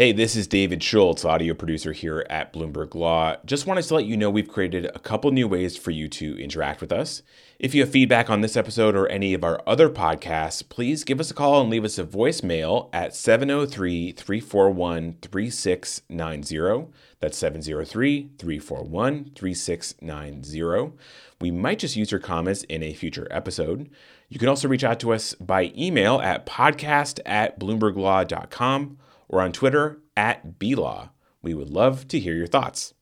Hey, this is David Schultz, audio producer here at Bloomberg Law. Just wanted to let you know we've created a couple new ways for you to interact with us. If you have feedback on this episode or any of our other podcasts, please give us a call and leave us a voicemail at 703 341 3690. That's 703 341 3690. We might just use your comments in a future episode. You can also reach out to us by email at podcast at bloomberglaw.com or on Twitter at BLaw. We would love to hear your thoughts.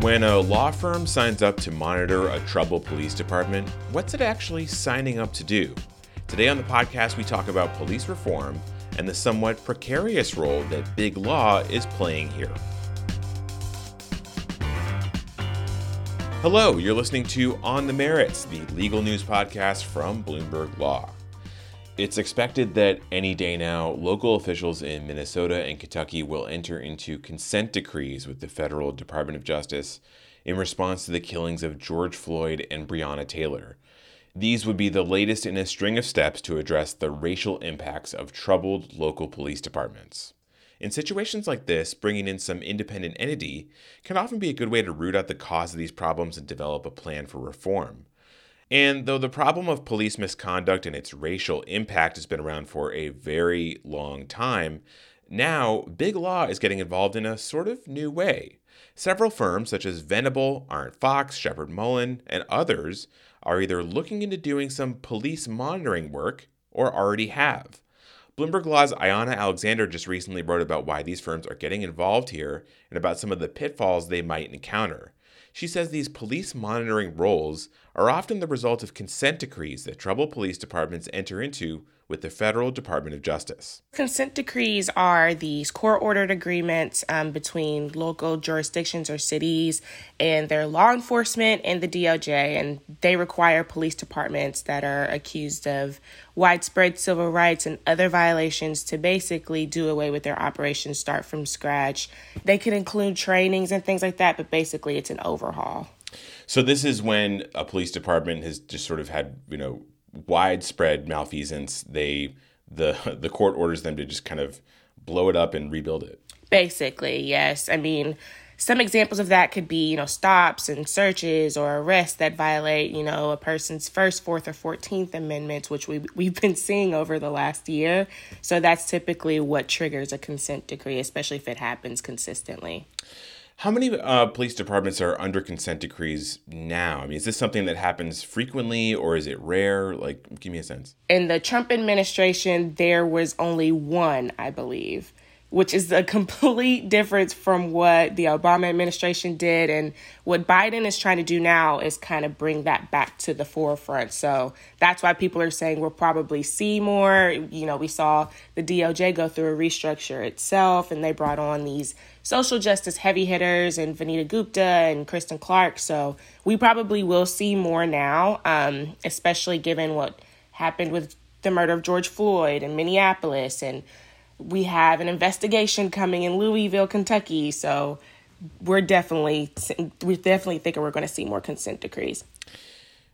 When a law firm signs up to monitor a troubled police department, what's it actually signing up to do? Today on the podcast, we talk about police reform and the somewhat precarious role that big law is playing here. Hello, you're listening to On the Merits, the legal news podcast from Bloomberg Law. It's expected that any day now, local officials in Minnesota and Kentucky will enter into consent decrees with the federal Department of Justice in response to the killings of George Floyd and Breonna Taylor. These would be the latest in a string of steps to address the racial impacts of troubled local police departments. In situations like this, bringing in some independent entity can often be a good way to root out the cause of these problems and develop a plan for reform. And though the problem of police misconduct and its racial impact has been around for a very long time, now big law is getting involved in a sort of new way. Several firms such as Venable, Arent Fox, Sheppard Mullin, and others are either looking into doing some police monitoring work or already have. Bloomberg Law's Ayanna Alexander just recently wrote about why these firms are getting involved here and about some of the pitfalls they might encounter. She says these police monitoring roles are often the result of consent decrees that troubled police departments enter into with the federal Department of Justice. Consent decrees are these court ordered agreements um, between local jurisdictions or cities and their law enforcement and the DOJ, and they require police departments that are accused of widespread civil rights and other violations to basically do away with their operations, start from scratch. They could include trainings and things like that, but basically it's an overhaul. So this is when a police department has just sort of had, you know, widespread malfeasance, they the the court orders them to just kind of blow it up and rebuild it. Basically, yes. I mean, some examples of that could be, you know, stops and searches or arrests that violate, you know, a person's first, fourth, or fourteenth amendments, which we we've been seeing over the last year. So that's typically what triggers a consent decree, especially if it happens consistently. How many uh, police departments are under consent decrees now? I mean, is this something that happens frequently or is it rare? Like, give me a sense. In the Trump administration, there was only one, I believe which is a complete difference from what the Obama administration did. And what Biden is trying to do now is kind of bring that back to the forefront. So that's why people are saying we'll probably see more. You know, we saw the DOJ go through a restructure itself, and they brought on these social justice heavy hitters and Vanita Gupta and Kristen Clarke. So we probably will see more now, um, especially given what happened with the murder of George Floyd in Minneapolis and we have an investigation coming in Louisville, Kentucky. So we're definitely we're definitely thinking we're going to see more consent decrees.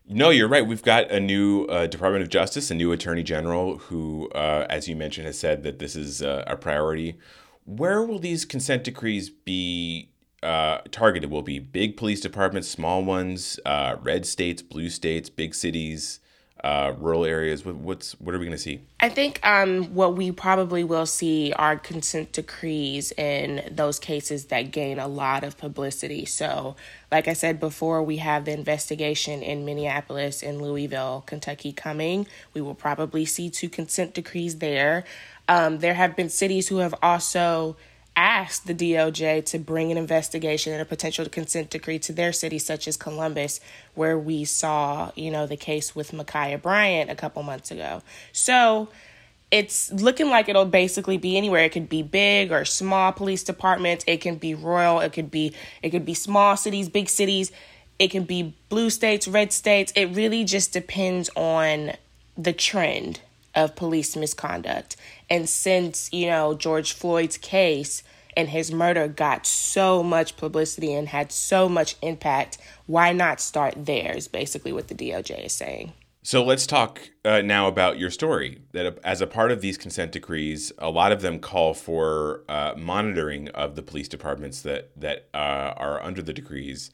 No, you're right. We've got a new uh, Department of Justice, a new Attorney General, who, uh, as you mentioned, has said that this is uh, a priority. Where will these consent decrees be uh, targeted? Will be big police departments, small ones, uh, red states, blue states, big cities? uh, rural areas? What, what's what are we going to see? I think um, what we probably will see are consent decrees in those cases that gain a lot of publicity. So, like I said before, we have the investigation in Minneapolis and Louisville, Kentucky coming. We will probably see two consent decrees there. Um, there have been cities who have also asked the DOJ to bring an investigation and a potential consent decree to their city, such as Columbus, where we saw, you know, the case with Ma'Khia Bryant a couple months ago. So it's looking like it'll basically be anywhere. It could be big or small police departments. It can be royal. It could be it could be small cities, big cities. It can be blue states, red states. It really just depends on the trend of police misconduct. And since, you know, George Floyd's case and his murder got so much publicity and had so much impact, why not start there? Is basically what the DOJ is saying. So let's talk uh, now about your story. That as a part of these consent decrees, a lot of them call for uh, monitoring of the police departments that that uh, are under the decrees,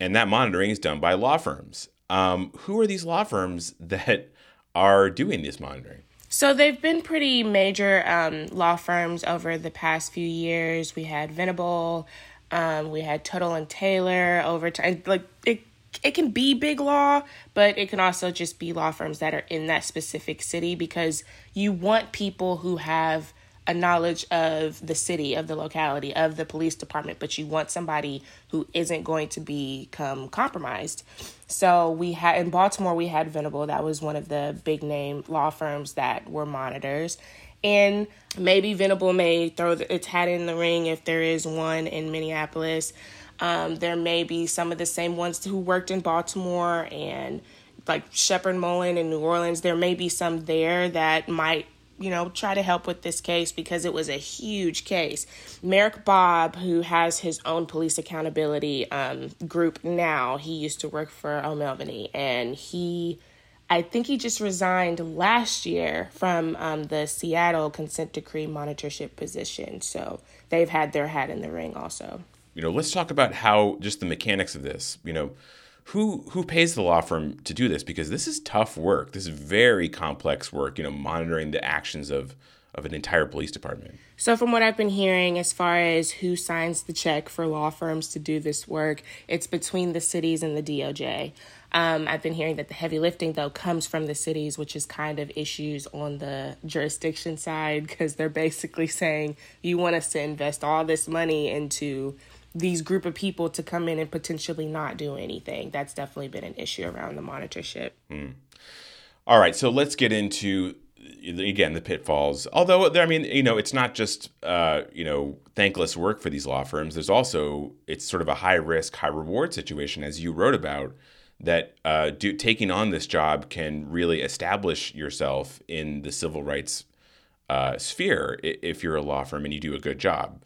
and that monitoring is done by law firms. Um, who are these law firms that are doing this monitoring? So they've been pretty major um, law firms over the past few years. We had Venable, um, we had Tuttle and Taylor over time. Like it it can be big law, but it can also just be law firms that are in that specific city because you want people who have a knowledge of the city, of the locality, of the police department, but you want somebody who isn't going to become compromised. So we had in Baltimore, we had Venable. That was one of the big name law firms that were monitors. And maybe Venable may throw its hat in the ring if there is one in Minneapolis. Um, there may be some of the same ones who worked in Baltimore and like Sheppard Mullin in New Orleans. There may be some there that might, you know, try to help with this case because it was a huge case. Merrick Bobb, who has his own police accountability um, group now, he used to work for O'Melveny and he. I think he just resigned last year from um, the Seattle consent decree monitorship position. So they've had their hat in the ring also you know, let's talk about how just the mechanics of this. You know, who who pays the law firm to do this? Because this is tough work. This is very complex work. You know, monitoring the actions of of an entire police department. So, from what I've been hearing, as far as who signs the check for law firms to do this work, it's between the cities and the DOJ. Um, I've been hearing that the heavy lifting, though, comes from the cities, which is kind of issues on the jurisdiction side because they're basically saying you want us to invest all this money into these group of people to come in and potentially not do anything. That's definitely been an issue around the monitorship. Mm. All right, so let's get into again the pitfalls. Although I mean, you know, it's not just uh, you know thankless work for these law firms. There's also it's sort of a high risk, high reward situation, as you wrote about. That uh, do, taking on this job can really establish yourself in the civil rights uh, sphere if you're a law firm and you do a good job.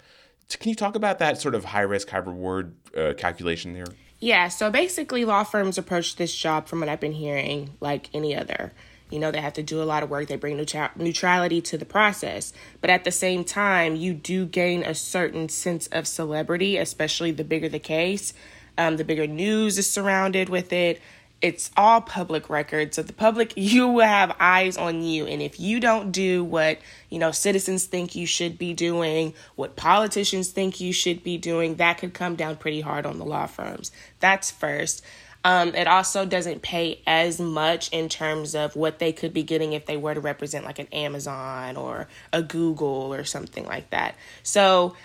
Can you talk about that sort of high risk, high reward uh, calculation there? Yeah, so basically, law firms approach this job, from what I've been hearing, like any other. You know, they have to do a lot of work, they bring neutrality to the process. But at the same time, you do gain a certain sense of celebrity, especially the bigger the case. Um, the bigger news is surrounded with it it's all public record so the public you will have eyes on you. And if you don't do what you know citizens think you should be doing what politicians think you should be doing that could come down pretty hard on the law firms. That's first. Um, it also doesn't pay as much in terms of what they could be getting if they were to represent like an amazon or a google or something like that. So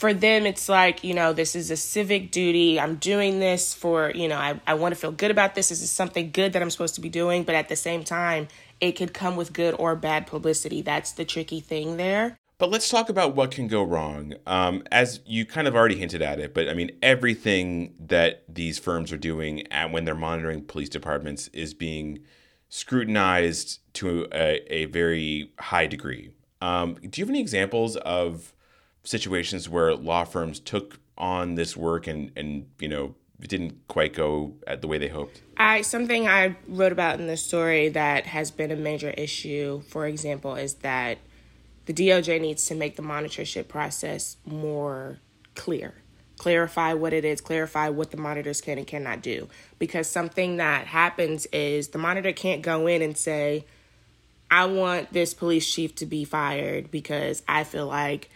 for them it's like you know this is a civic duty. I'm doing this for you know i, I want to feel good about this. This is something good that i'm supposed to be doing. But at the same time it could come with good or bad publicity. That's the tricky thing there. But let's talk about what can go wrong. Um, as you kind of already hinted at it but i mean everything that these firms are doing at, when they're monitoring police departments is being scrutinized to a, a very high degree. Um, do you have any examples of situations where law firms took on this work and and you know it didn't quite go the way they hoped? I something I wrote about in the story that has been a major issue, for example, is that the DOJ needs to make the monitorship process more clear. Clarify what it is, clarify what the monitors can and cannot do. Because something that happens is the monitor can't go in and say, I want this police chief to be fired because I feel like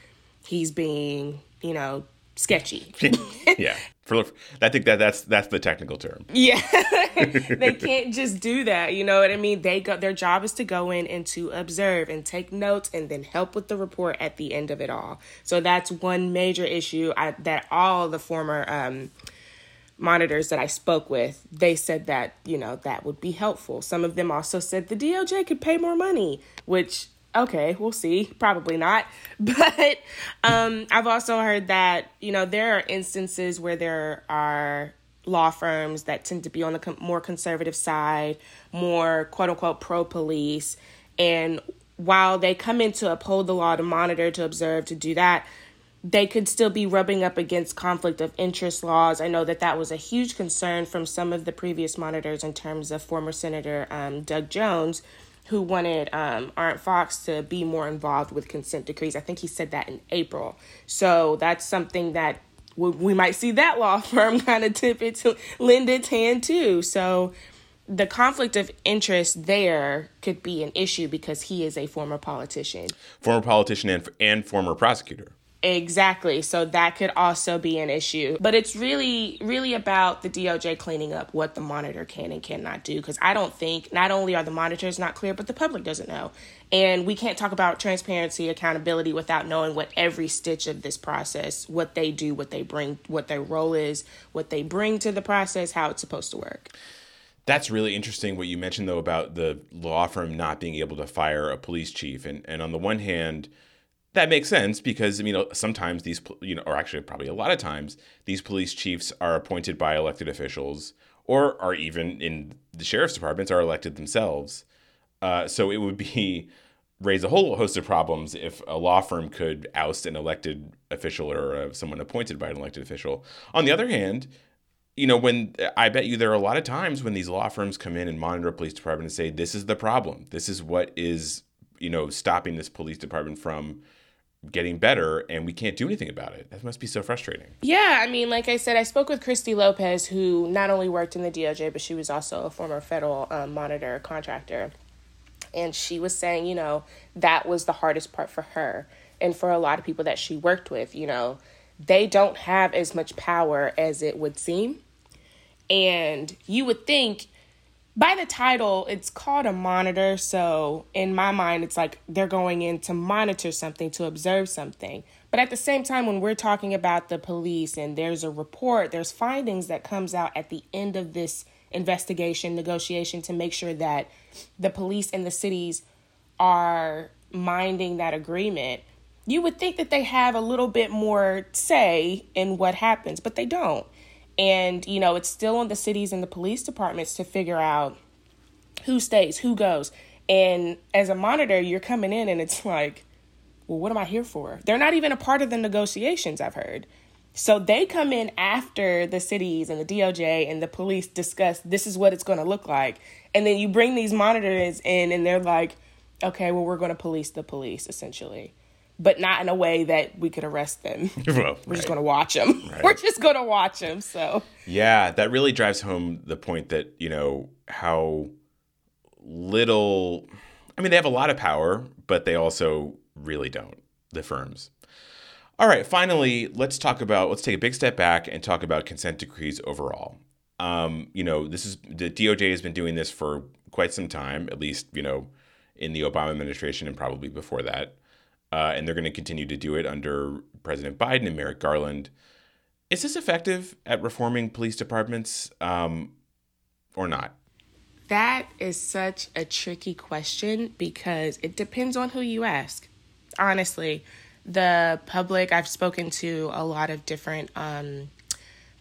he's being, you know, sketchy. yeah. For, I think that that's that's the technical term. Yeah. they can't just do that, you know what I mean? They go their job is to go in and to observe and take notes and then help with the report at the end of it all. So that's one major issue I, that all the former um, monitors that I spoke with, they said that, you know, that would be helpful. Some of them also said the DOJ could pay more money, which okay, we'll see. Probably not. But um, I've also heard that, you know, there are instances where there are law firms that tend to be on the com- more conservative side, more quote unquote pro police. And while they come in to uphold the law, to monitor, to observe, to do that, they could still be rubbing up against conflict of interest laws. I know that that was a huge concern from some of the previous monitors in terms of former Senator um, Doug Jones, who wanted um, Fox to be more involved with consent decrees. I think he said that in April. So that's something that we, we might see that law firm kind of tip it to lend its hand too. So the conflict of interest there could be an issue because he is a former politician. Former politician and, and former prosecutor. Exactly. So that could also be an issue. But it's really, really about the DOJ cleaning up what the monitor can and cannot do. Because I don't think not only are the monitors not clear, but the public doesn't know. And we can't talk about transparency, accountability without knowing what every stitch of this process, what they do, what they bring, what their role is, what they bring to the process, how it's supposed to work. That's really interesting what you mentioned though about the law firm not being able to fire a police chief. And and on the one hand, that makes sense because you know sometimes these you know or actually probably a lot of times these police chiefs are appointed by elected officials or are even in the sheriff's departments are elected themselves. Uh, so it would be raise a whole host of problems if a law firm could oust an elected official or uh, someone appointed by an elected official. On the other hand, you know, when I bet you there are a lot of times when these law firms come in and monitor a police department and say, this is the problem. This is what is, you know, stopping this police department from getting better and we can't do anything about it. That must be so frustrating. Yeah, I mean, like I said, I spoke with Christy Lopez, who not only worked in the DOJ, but she was also a former federal um, monitor contractor. And she was saying, you know, that was the hardest part for her and for a lot of people that she worked with, you know, they don't have as much power as it would seem. And you would think by the title, it's called a monitor. So in my mind, it's like they're going in to monitor something, to observe something. But at the same time, when we're talking about the police and there's a report, there's findings that comes out at the end of this investigation, negotiation to make sure that the police and the cities are minding that agreement. You would think that they have a little bit more say in what happens, but they don't. And, you know, it's still on the cities and the police departments to figure out who stays, who goes. And as a monitor, you're coming in and it's like, well, what am I here for? They're not even a part of the negotiations, I've heard. So they come in after the cities and the DOJ and the police discuss this is what it's going to look like. And then you bring these monitors in and they're like, okay, well, we're going to police the police essentially but not in a way that we could arrest them. Well, We're right. just going to watch them. Right. We're just going to watch them. So yeah, that really drives home the point that you know how little. I mean, they have a lot of power, but they also really don't. The firms. All right, finally, let's talk about. Let's take a big step back and talk about consent decrees overall. Um, you know, this is the DOJ has been doing this for quite some time, at least you know, in the Obama administration and probably before that uh, and they're going to continue to do it under President Biden and Merrick Garland. Is this effective at reforming police departments um, or not? That is such a tricky question because it depends on who you ask. Honestly, the public, I've spoken to a lot of different um,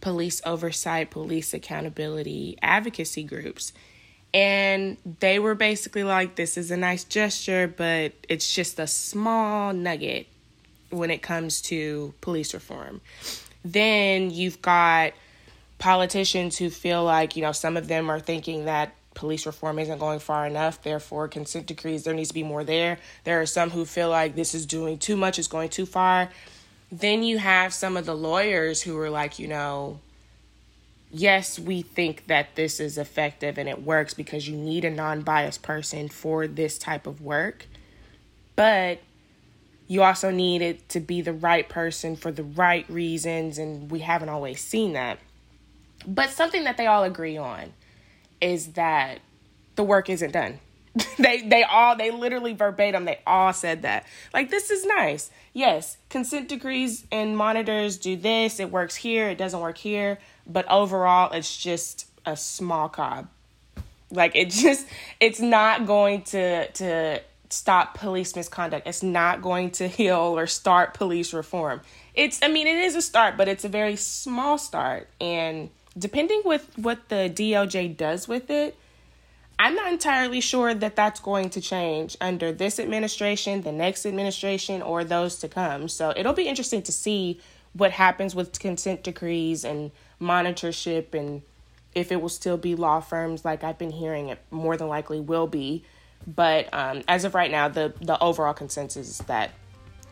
police oversight, police accountability advocacy groups and they were basically like, this is a nice gesture, but it's just a small nugget when it comes to police reform. Then you've got politicians who feel like, you know, some of them are thinking that police reform isn't going far enough, therefore, consent decrees, there needs to be more there. There are some who feel like this is doing too much, it's going too far. Then you have some of the lawyers who are like, you know, yes, we think that this is effective and it works because you need a non biased person for this type of work. But you also need it to be the right person for the right reasons, and we haven't always seen that. But something that they all agree on is that the work isn't done. they they all they literally verbatim they all said that. Like this is nice. Yes, consent decrees and monitors do this, it works here, it doesn't work here but overall it's just a small cob. Like it just it's not going to to stop police misconduct. It's not going to heal or start police reform. It's i mean it is a start but it's a very small start. And depending with what the doj does with it I'm not entirely sure that that's going to change under this administration, the next administration, or those to come. So it'll be interesting to see what happens with consent decrees and monitorship and if it will still be law firms like I've been hearing it more than likely will be. But um, as of right now, the, the overall consensus is that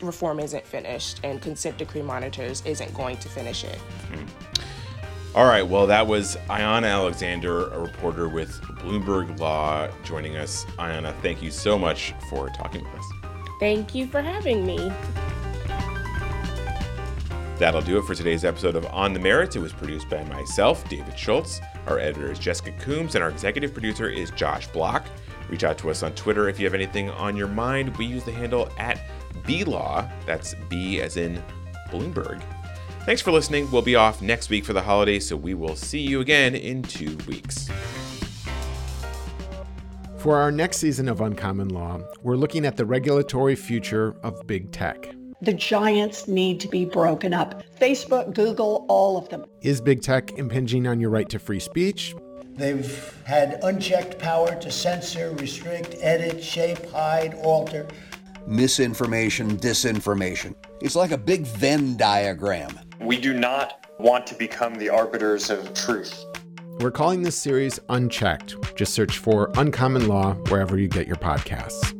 reform isn't finished and consent decree monitors isn't going to finish it. Mm-hmm. All right, well, that was Ayanna Alexander, a reporter with Bloomberg Law, joining us. Ayanna, thank you so much for talking with us. Thank you for having me. That'll do it for today's episode of On the Merits. It was produced by myself, David Schultz. Our editor is Jessica Coombs, and our executive producer is Josh Block. Reach out to us on Twitter if you have anything on your mind. We use the handle at BLaw. That's B as in Bloomberg. Thanks for listening. We'll be off next week for the holidays, so we will see you again in two weeks. For our next season of Uncommon Law, we're looking at the regulatory future of big tech. The giants need to be broken up. Facebook, Google, all of them. Is big tech impinging on your right to free speech? They've had unchecked power to censor, restrict, edit, shape, hide, alter. Misinformation, disinformation. It's like a big Venn diagram. We do not want to become the arbiters of truth. We're calling this series Unchecked. Just search for Uncommon Law wherever you get your podcasts.